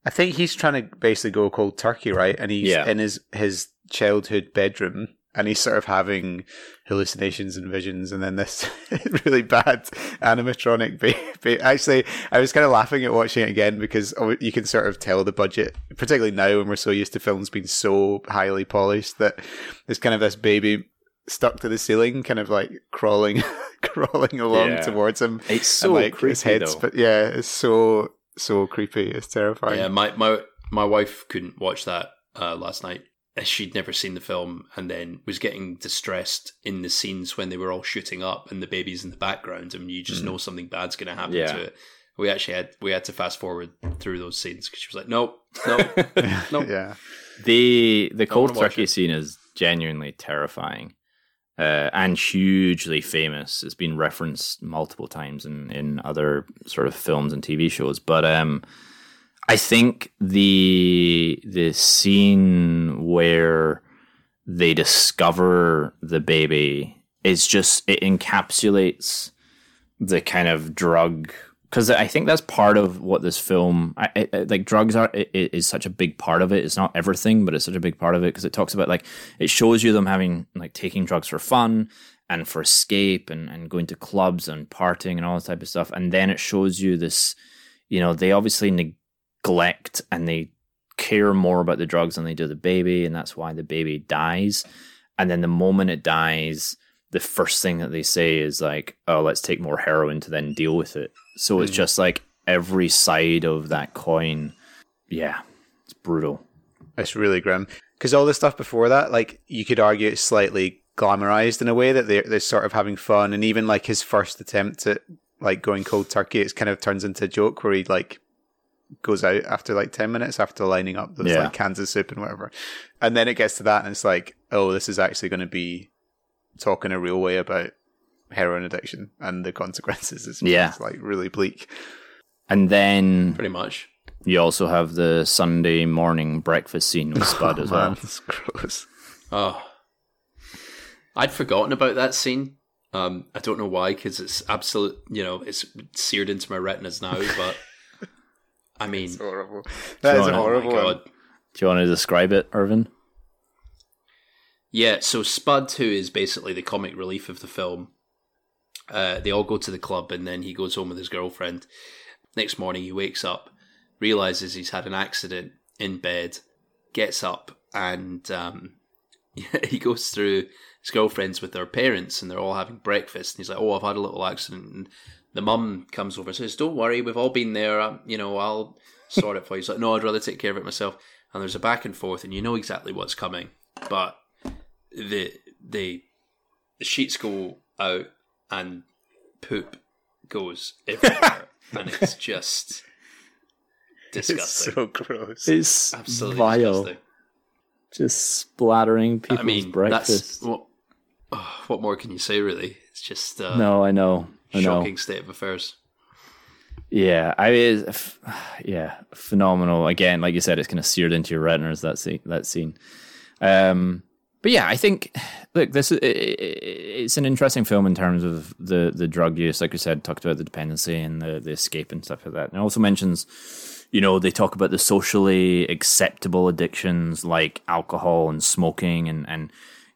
I think he's trying to basically go cold turkey, right? And he's Yeah. in his his childhood bedroom and he's sort of having hallucinations and visions and then this really bad animatronic baby. Actually, I was kind of laughing at watching it again because oh, you can sort of tell the budget, particularly now when we're so used to films being so highly polished that there's kind of this baby stuck to the ceiling, kind of like crawling, crawling along Yeah. towards him. It's so and, like, creepy, his head's, though. but yeah, it's so so creepy. It's terrifying. Yeah, my my my wife couldn't watch that uh, last night. As She'd never seen the film, and then was getting distressed in the scenes when they were all shooting up and the baby's in the background, and you just know something bad's going to happen Yeah. to it. We actually had we had to fast forward through those scenes because she was like, "No, no, no." yeah. The the cold turkey scene is genuinely terrifying. Uh, and hugely famous. It's been referenced multiple times in, in other sort of films and TV shows. But um, I think the the scene where they discover the baby is just it encapsulates the kind of drug because I think that's part of what this film I, I, like drugs are i- i- is such a big part of it. It's not everything, but it's such a big part of it because it talks about like it shows you them having like taking drugs for fun and for escape and, and going to clubs and partying and all this type of stuff. And then it shows you this, you know, they obviously neglect and they care more about the drugs than they do the baby, and that's why the baby dies. And then the moment it dies, the first thing that they say is like, "Oh, let's take more heroin to then deal with it." So it's hmm. just like every side of that coin. Yeah, it's brutal. It's really grim because all the stuff before that, like you could argue, it's slightly glamorized in a way that they're they're sort of having fun, and even like his first attempt at like going cold turkey, it's kind of turns into a joke where he like goes out after like ten minutes after lining up those Yeah. like cans of soup and whatever, and then it gets to that, and it's like, oh, this is actually going to be talking a real way about heroin addiction and the consequences. It's, Yeah. it's like really bleak. And then Pretty much. you also have the Sunday morning breakfast scene with Spud as well. Man, it's gross. Oh, I'd forgotten about that scene Um, I don't know why, because it's absolute. You know, it's seared into my retinas now. But I mean, It's horrible. That is a John, oh horrible one. God. Do you want to describe it, Irvin? Yeah, so Spud 2 is basically the comic relief of the film. Uh, they all go to the club and then he goes home with his girlfriend. Next morning, he wakes up, realizes he's had an accident in bed, gets up, and um, he goes through his girlfriend's with their parents and they're all having breakfast. And he's like, Oh, I've had a little accident. And the mum comes over and says, Don't worry, we've all been there. Um, you know, I'll sort it for you. He's like, No, I'd rather take care of it myself. And there's a back and forth, and you know exactly what's coming. But the the the sheets go out and poop goes everywhere, and it's just disgusting. It's so gross. It's Absolutely vile. disgusting. Just splattering people's I mean, breakfast. that's what. oh, what more can you say? Really, it's just uh, no, I know. I know. shocking state of affairs. Yeah, I mean, yeah, phenomenal. Again, like you said, it's kind of seared into your retinas that scene. That scene. Um, but yeah, I think look, this is, i- i- it's an interesting film in terms of the the drug use. Like you said, talked about the dependency and the the escape and stuff like that. And it also mentions, you know, they talk about the socially acceptable addictions like alcohol and smoking and and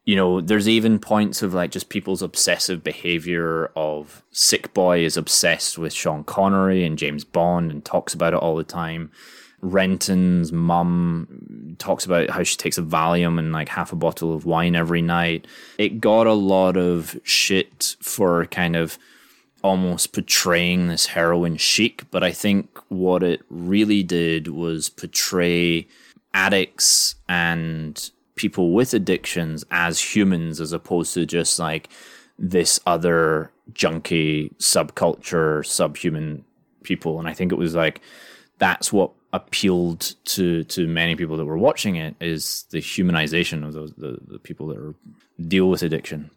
you know, there's even points of like just people's obsessive behavior of Sick Boy is obsessed with Sean Connery and James Bond and talks about it all the time. Renton's mum talks about how she takes a Valium and like half a bottle of wine every night. It got a lot of shit for kind of almost portraying this heroin chic, but I think what it really did was portray addicts and people with addictions as humans as opposed to just like this other junky subculture, subhuman people. And I think it was like that's what appealed to to many people that were watching it is the humanization of those the, the people that are, deal with addiction.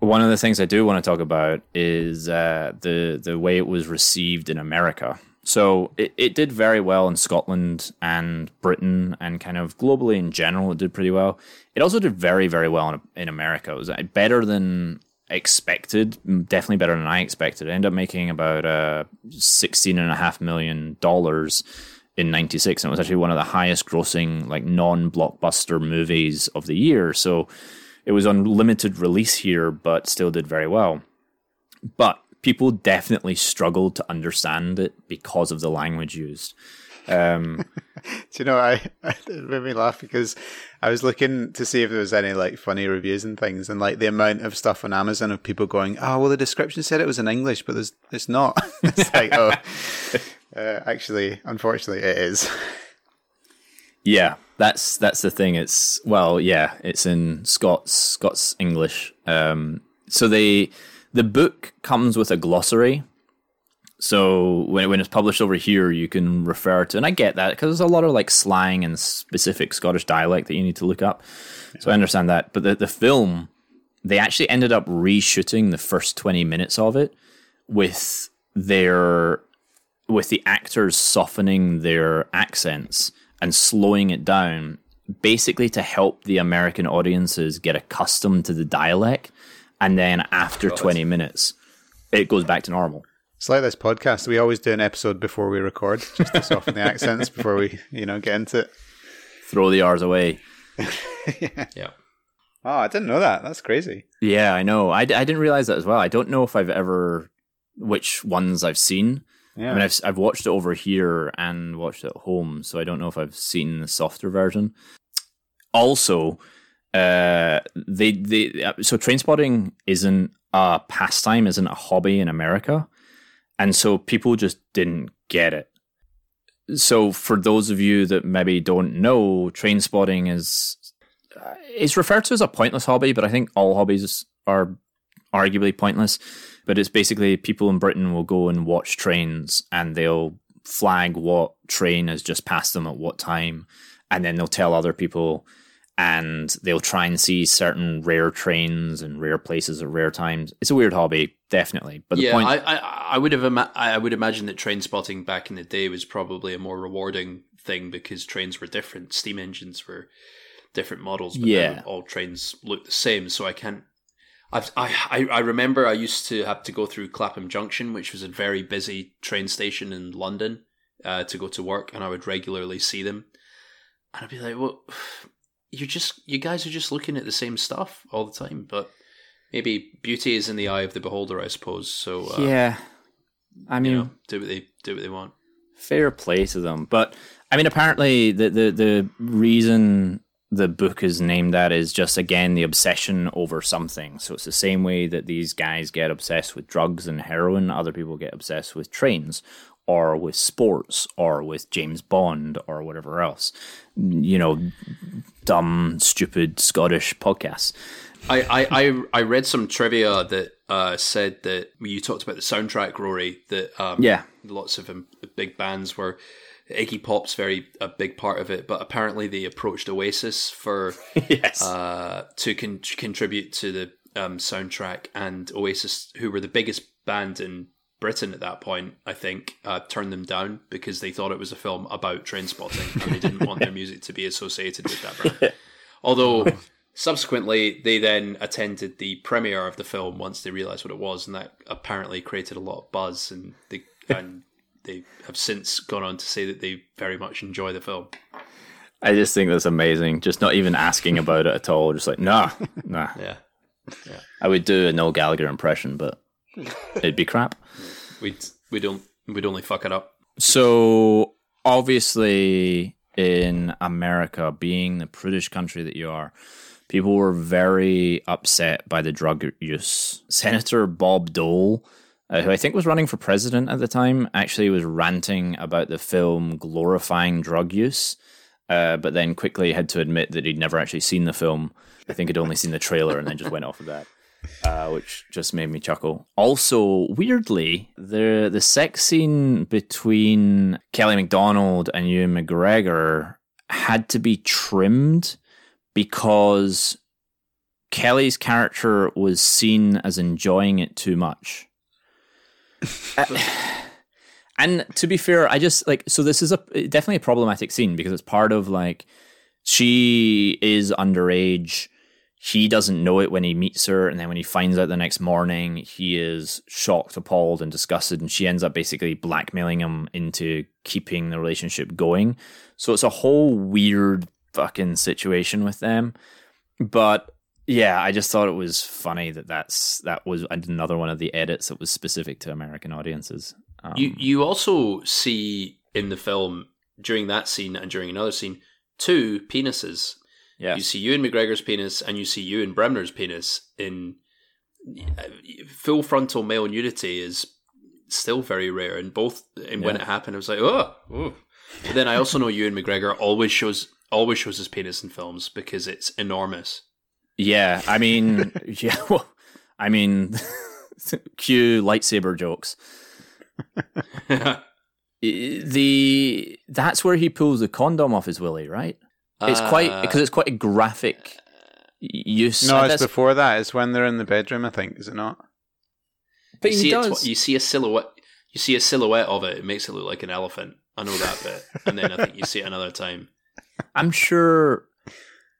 One of the things I do want to talk about is uh, the the way it was received in America. So it, it did very well in Scotland and Britain and kind of globally in general. It did pretty well. It also did very very well in, in America. It was uh, better than expected, definitely better than I expected. It ended up making about uh, sixteen and a half million dollars in 96 and it was actually one of the highest grossing like non-blockbuster movies of the year so it was on limited release here but still did very well but people definitely struggled to understand it because of the language used um, Do you know, I it made me laugh because I was looking to see if there was any like funny reviews and things, and like the amount of stuff on Amazon of people going, "Oh, well, the description said it was in English, but there's it's not." it's like, oh, uh, actually, unfortunately, it is. yeah that's that's the thing it's well yeah it's in scots scots english um, so they the book comes with a glossary So when when it's published over here, you can refer to, and I get that because there's a lot of like slang and specific Scottish dialect that you need to look up. So I understand that. But the the film, they actually ended up reshooting the first twenty minutes of it with their with the actors softening their accents and slowing it down, basically to help the American audiences get accustomed to the dialect. And then after twenty minutes, it goes back to normal. It's like this podcast. We always do an episode before we record, just to soften the accents before we, you know, get into it. Throw the R's away. Yeah. Oh, I didn't know that. That's crazy. Yeah, I know. I, I didn't realize that as well. I don't know if I've ever which ones I've seen. Yeah. I mean, I've s- I've watched it over here and watched it at home, so I don't know if I've seen the softer version. Also, uh, they they uh, so train spotting isn't a pastime, isn't a hobby in America, and so people just didn't get it. So, for those of you that maybe don't know, train spotting is uh, it's referred to as a pointless hobby, but I think all hobbies are arguably pointless. But it's basically people in Britain will go and watch trains and they'll flag what train has just passed them at what time, and then they'll tell other people and they'll try and see certain rare trains and rare places at rare times. It's a weird hobby, definitely. But the yeah, point, I, I, I would have ima- I would imagine that train spotting back in the day was probably a more rewarding thing because trains were different. Steam engines were different models, but Yeah. all trains look the same. So I can't I've, I, I I remember I used to have to go through Clapham Junction, which was a very busy train station in London, uh, to go to work, and I would regularly see them, and I'd be like, "Well, you're just you guys are just looking at the same stuff all the time." But maybe beauty is in the eye of the beholder, I suppose. So uh, yeah, I mean, you know, do what they do what they want. fair play to them. But I mean, apparently, the the the reason the book is named that is just again the obsession over something. So it's the same way that these guys get obsessed with drugs and heroin. Other people get obsessed with trains. Or with sports, or with James Bond, or whatever else. You know, dumb, stupid Scottish podcasts. I, I, I, I read some trivia that uh, said that you talked about the soundtrack, Rory, that um, Yeah. lots of um, big bands were Iggy Pop's very a big part of it, but apparently they approached Oasis for yes. uh, to con- contribute to the um, soundtrack, and Oasis, who were the biggest band in Britain at that point, I think, uh, turned them down because they thought it was a film about train spotting and they didn't want their music to be associated with that brand. Although subsequently they then attended the premiere of the film once they realized what it was, and that apparently created a lot of buzz, and they and they have since gone on to say that they very much enjoy the film. I just think that's amazing. Just not even asking about it at all. Just like, nah, nah. Yeah, yeah. I would do a Noel Gallagher impression, but it'd be crap. we'd we don't we'd only fuck it up. So obviously, in America, being the prudish country that you are, people were very upset by the drug use. Senator Bob Dole, uh, who I think was running for president at the time, actually was ranting about the film glorifying drug use. Uh, but then quickly had to admit that he'd never actually seen the film. I think he'd only seen the trailer and then just went off of that, uh, which just made me chuckle. Also, weirdly, the the sex scene between Kelly Macdonald and Ewan McGregor had to be trimmed because Kelly's character was seen as enjoying it too much. Uh, and to be fair, I just like so this is a definitely a problematic scene because it's part of like she is underage. He doesn't know it when he meets her, and then when he finds out the next morning, he is shocked, appalled, and disgusted, and she ends up basically blackmailing him into keeping the relationship going. So it's a whole weird fucking situation with them. But yeah, I just thought it was funny that that's that was another one of the edits that was specific to American audiences. Um, You you also see in the film during that scene and during another scene two penises. Yeah, You see Ewan McGregor's penis and you see Ewan Bremner's penis in uh, full frontal male nudity is still very rare and both and when it happened I was like oh, oh. But then I also know Ewan McGregor always shows always shows his penis in films because it's enormous. yeah. I mean, yeah. Well, I mean, cue lightsaber jokes. The that's where he pulls the condom off his willy, right? It's quite Uh, because it's quite a graphic use. No, it's before that. It's when they're in the bedroom. I think is it not? but you see, does. tw- you see a silhouette. You see a silhouette of it. It makes it look like an elephant. I know that bit, and then I think you see it another time. I'm sure.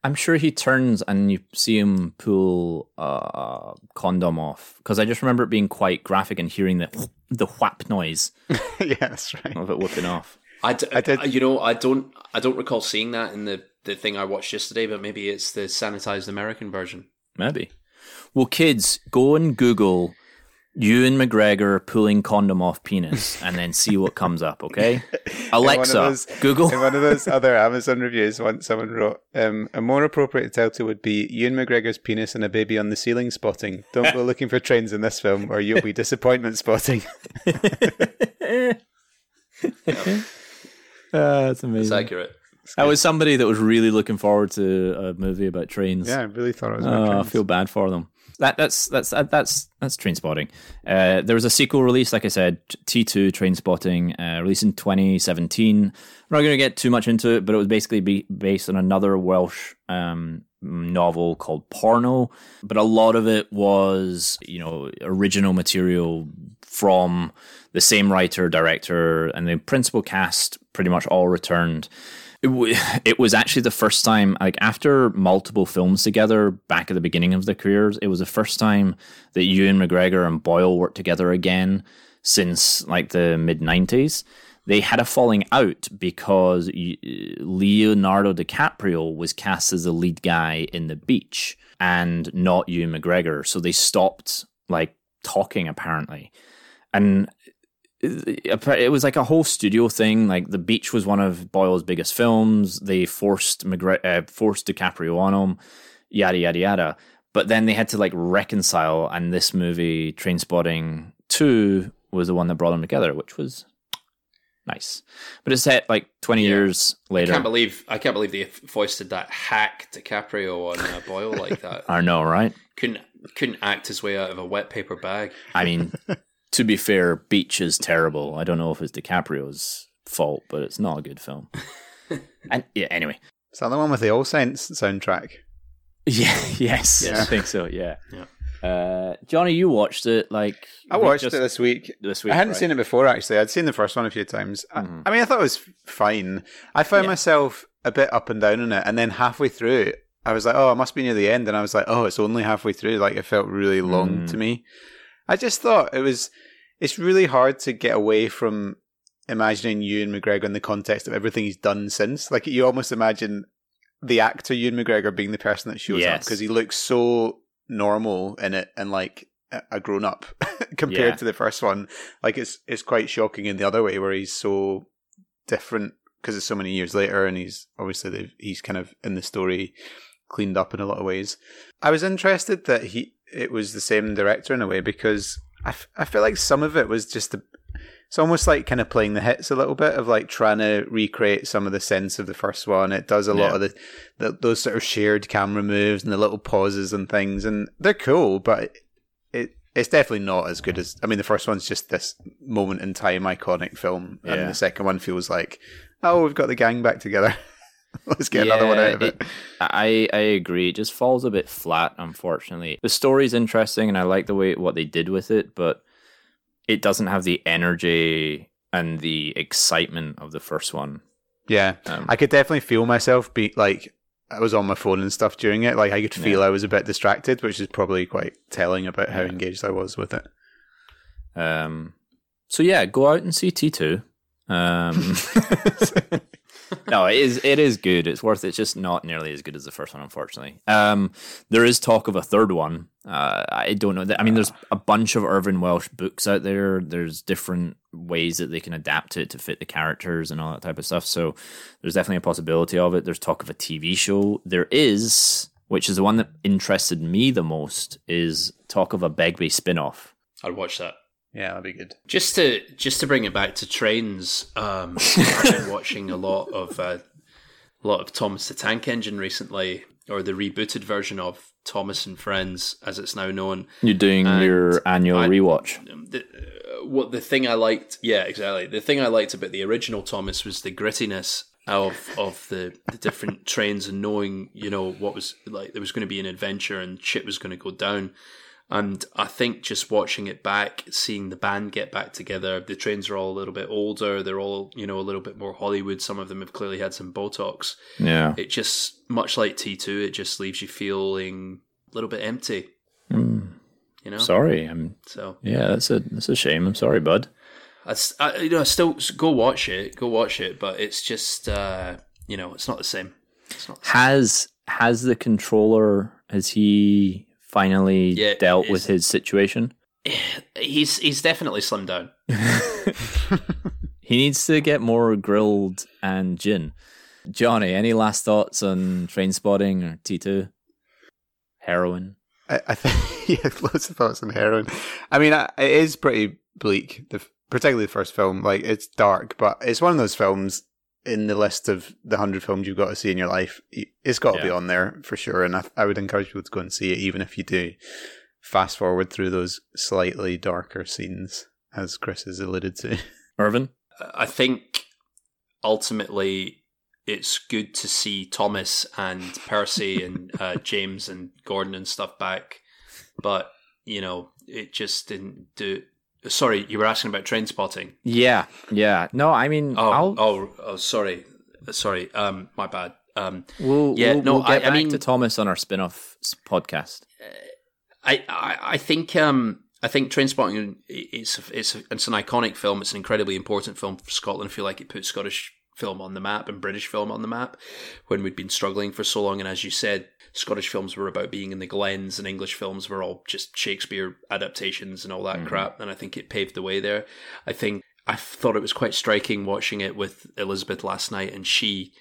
I'm sure he turns and you see him pull a condom off because I just remember it being quite graphic and hearing the the whap noise yeah, that's right. of it whipping off. I, d- I did- you know, I don't, I don't recall seeing that in the the thing I watched yesterday, but maybe it's the sanitized American version. Maybe. Well, kids, go and Google Ewan McGregor pulling condom off penis and then see what comes up. Okay, Alexa, those- Google. In one of those other Amazon reviews, once someone wrote, um, a more appropriate title would be Ewan McGregor's penis and a baby on the ceiling spotting. Don't go looking for trains in this film, or you'll be disappointment spotting. Uh, that's It's amazing. accurate. That was somebody that was really looking forward to a movie about trains. yeah, I really thought it was. about Oh, I feel bad for them. That that's that's that, that's that's Trainspotting. Uh, there was a sequel release, like I said, T two Trainspotting, uh, released in 2017. I'm not going to get too much into it, but it was basically be based on another Welsh um, novel called Porno. But a lot of it was, you know, original material from the same writer, director, and the principal cast pretty much all returned. It, w- it was actually the first time, like after multiple films together back at the beginning of their careers, it was the first time that Ewan McGregor and Boyle worked together again since like the mid 90s. They had a falling out because Leonardo DiCaprio was cast as the lead guy in The Beach and not Ewan McGregor. So they stopped like talking apparently. And it was like a whole studio thing. Like the beach was one of Boyle's biggest films. They forced McGre- uh, forced DiCaprio on him, yada yada yada. But then they had to like reconcile, and this movie, Trainspotting Two, was the one that brought them together, which was nice. But it's set like twenty years later. I can't believe I can't believe they foisted that hack DiCaprio on uh, Boyle like that. I know, right? couldn't couldn't act his way out of a wet paper bag. I mean, to be fair, Beach is terrible. I don't know if it's DiCaprio's fault, but it's not a good film. and yeah, anyway. Is that the one with the All Saints soundtrack? Yeah, yes, Yeah. I think so. Yeah. Yeah. Uh, Johnny, you watched it like I watched just it this week. this week. I hadn't right? seen it before actually. I'd seen the first one a few times. I- Mhm. I, mean, I thought it was fine. I found Yeah. myself a bit up and down on it, and then halfway through, I was like, "Oh, it must be near the end," and I was like, "Oh, it's only halfway through." Like it felt really long Mm. to me. I just thought it was. It's really hard to get away from imagining Ewan McGregor in the context of everything he's done since. Like you almost imagine the actor Ewan McGregor being the person that shows up because he looks so normal in it and like a- a grown up compared Yeah. to the first one. Like it's it's quite shocking in the other way where he's so different because it's so many years later and he's obviously they've- he's kind of in the story cleaned up in a lot of ways. I was interested that he it was the same director in a way because I, f- I feel like some of it was just a, it's almost like kind of playing the hits a little bit of like trying to recreate some of the sense of the first one. It does a lot Yeah. of the, the those sort of shared camera moves and the little pauses and things, and they're cool, but it it's definitely not as good as I mean the first one's just this moment in time iconic film, Yeah. and the second one feels like oh we've got the gang back together. Let's get another one out of it. I I agree. It just falls a bit flat, unfortunately. The story's interesting, and I like the way what they did with it, but it doesn't have the energy and the excitement of the first one. Yeah, Um, I could definitely feel myself be like I was on my phone and stuff during it. Like I could feel Yeah. I was a bit distracted, which is probably quite telling about how Yeah. engaged I was with it. Um, so yeah, go out and see T two. Um, no, it is it is good. It's worth it. It's just not nearly as good as the first one, unfortunately. Um, there is talk of a third one. Uh, I don't know. I mean, there's a bunch of Irvine Welsh books out there. There's different ways that they can adapt it to fit the characters and all that type of stuff. So there's definitely a possibility of it. There's talk of a TV show. There is, which is the one that interested me the most, is talk of a Begbie spin-off. I'd watch that. Yeah, that'd be good. Just to just to bring it back to trains, um, I've been watching a lot of uh, a lot of Thomas the Tank Engine recently, or the rebooted version of Thomas and Friends, as it's now known. You're doing And your annual I- rewatch. The, uh, what the thing I liked, yeah, exactly. The thing I liked about the original Thomas was the grittiness of of the, the different trains and knowing, you know, what was like there was going to be an adventure and shit was going to go down. And I think just watching it back, seeing the band get back together, the trains are all a little bit older. They're all, you know, a little bit more Hollywood. Some of them have clearly had some Botox. Yeah. It just, much like T2, it just leaves you feeling a little bit empty, Mm, you know? sorry. I'm So, yeah, that's a that's a shame. I'm sorry, bud. I, I- you know, still go watch it, go watch it, but it's just, uh, you know, it's not the same. It's not. Has has the controller has he finally Yeah, dealt with his situation? He's he's definitely slimmed down. He needs to get more grilled and gin. Johnny, any last thoughts on train spotting or T two? Heroin. I, I think yeah, loads of thoughts on heroin. I mean, it is pretty bleak. The particularly the first film, like it's dark, but it's one of those films in the list of the hundred films you've got to see in your life. It's got to be on there for sure, and I, I would encourage people to go and see it, even if you do fast forward through those slightly darker scenes, as Chris has alluded to. Irvin? I think ultimately it's good to see Thomas and Percy and uh, James and Gordon and stuff back, but you know it just didn't do. Sorry, you were asking about train spotting. Yeah, yeah. No, I mean Oh, I'll oh, oh, sorry. sorry, um, my bad. Um, We'll, yeah, we'll, no, we'll I, I mean, to Thomas on our spin-off podcast. I, I, I think um, I think Trainspotting it's it's it's an iconic film. It's an incredibly important film for Scotland. I feel like it put Scottish film on the map and British film on the map when we'd been struggling for so long. And as you said, Scottish films were about being in the glens, and English films were all just Shakespeare adaptations and all that mm-hmm. crap. And I think it paved the way there. I think I thought it was quite striking watching it with Elizabeth last night, and she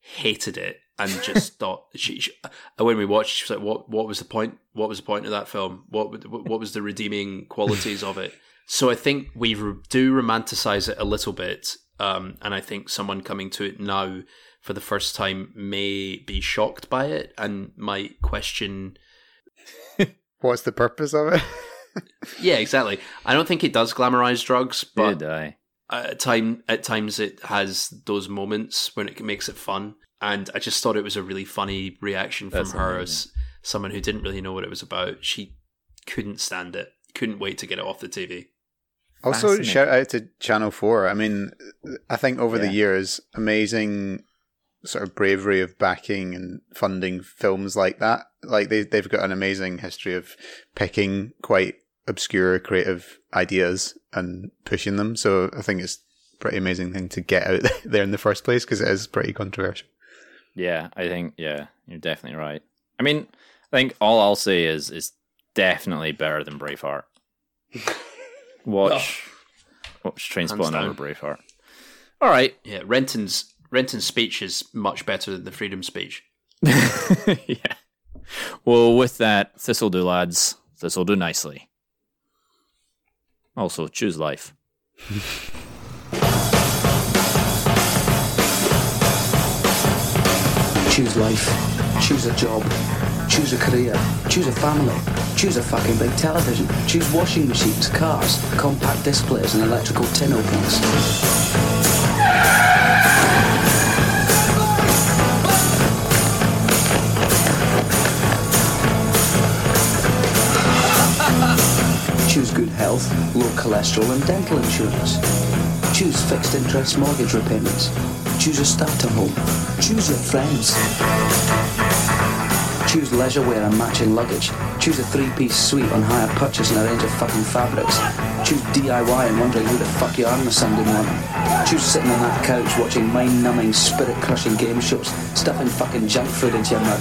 hated it and just thought she, she uh, when we watched she was like what what was the point what was the point of that film what what was the redeeming qualities of it so i think we do romanticize it a little bit um, and i think someone coming to it now for the first time may be shocked by it and might question What's the purpose of it? yeah exactly i don't think it does glamorize drugs but Did I? at time at times it has those moments when it makes it fun and i just thought it was a really funny reaction from That's her amazing. as someone who didn't really know what it was about she couldn't stand it couldn't wait to get it off the tv Also, shout out to Channel 4. I mean, I think over the years, amazing sort of bravery of backing and funding films like that. Like, they, they've got an amazing history of picking quite obscure creative ideas and pushing them. So I think it's a pretty amazing thing to get out there in the first place because it is pretty controversial. Yeah, I think yeah, you're definitely right. I mean, I think all I'll say is is definitely better than Braveheart. Watch, watch Trainspotting down. over Braveheart. All right, yeah renton's renton's speech is much better than the freedom speech yeah. Well, with that, this'll do, lads. This'll do nicely. Also, choose life. Choose life. Choose a job. Choose a career. Choose a family. Choose a fucking big television. Choose washing machines, cars, compact disc players, and electrical tin openers. Choose good health, low cholesterol, and dental insurance. Choose fixed interest mortgage repayments. Choose a starter home. Choose your friends. Choose leisure wear and matching luggage. Choose a three-piece suite on hire purchase and a range of fucking fabrics. Choose DIY and wondering who the fuck you are on a Sunday morning. Choose sitting on that couch watching mind-numbing, spirit-crushing game shows, stuffing fucking junk food into your mouth.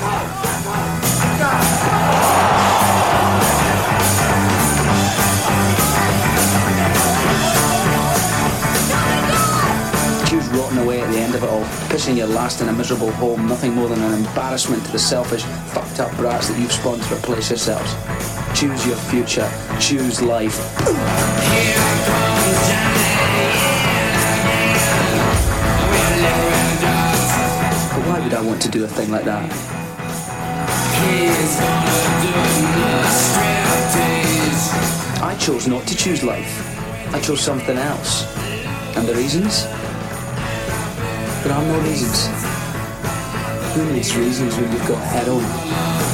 Of it all, pissing your last in a miserable home, nothing more than an embarrassment to the selfish, fucked up brats that you've spawned to replace yourselves. Choose your future. Choose life. But why would I want to do a thing like that? I chose not to choose life. I chose something else. And the reasons? There are no reasons. Who needs reasons when you've got heroin?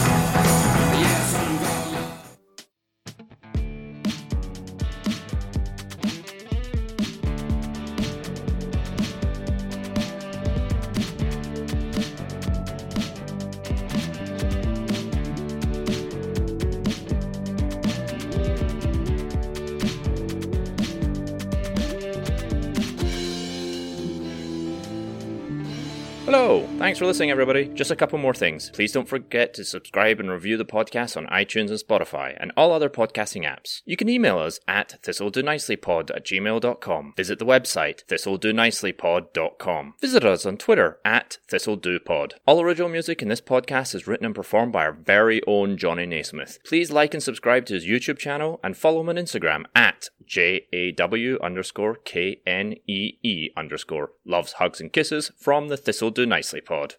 Thanks for listening, everybody. Just a couple more things. Please don't forget to subscribe and review the podcast on iTunes and Spotify and all other podcasting apps. You can email us at thistledonicelypod at gmail.com. Visit the website thistledonicelypod.com. Visit us on Twitter at thistledopod. All original music in this podcast is written and performed by our very own Johnny Naismith. Please like and subscribe to his YouTube channel and follow him on Instagram at J-A-W underscore K-N-E-E underscore. Loves, hugs, and kisses from the Thistle Do Nicely pod.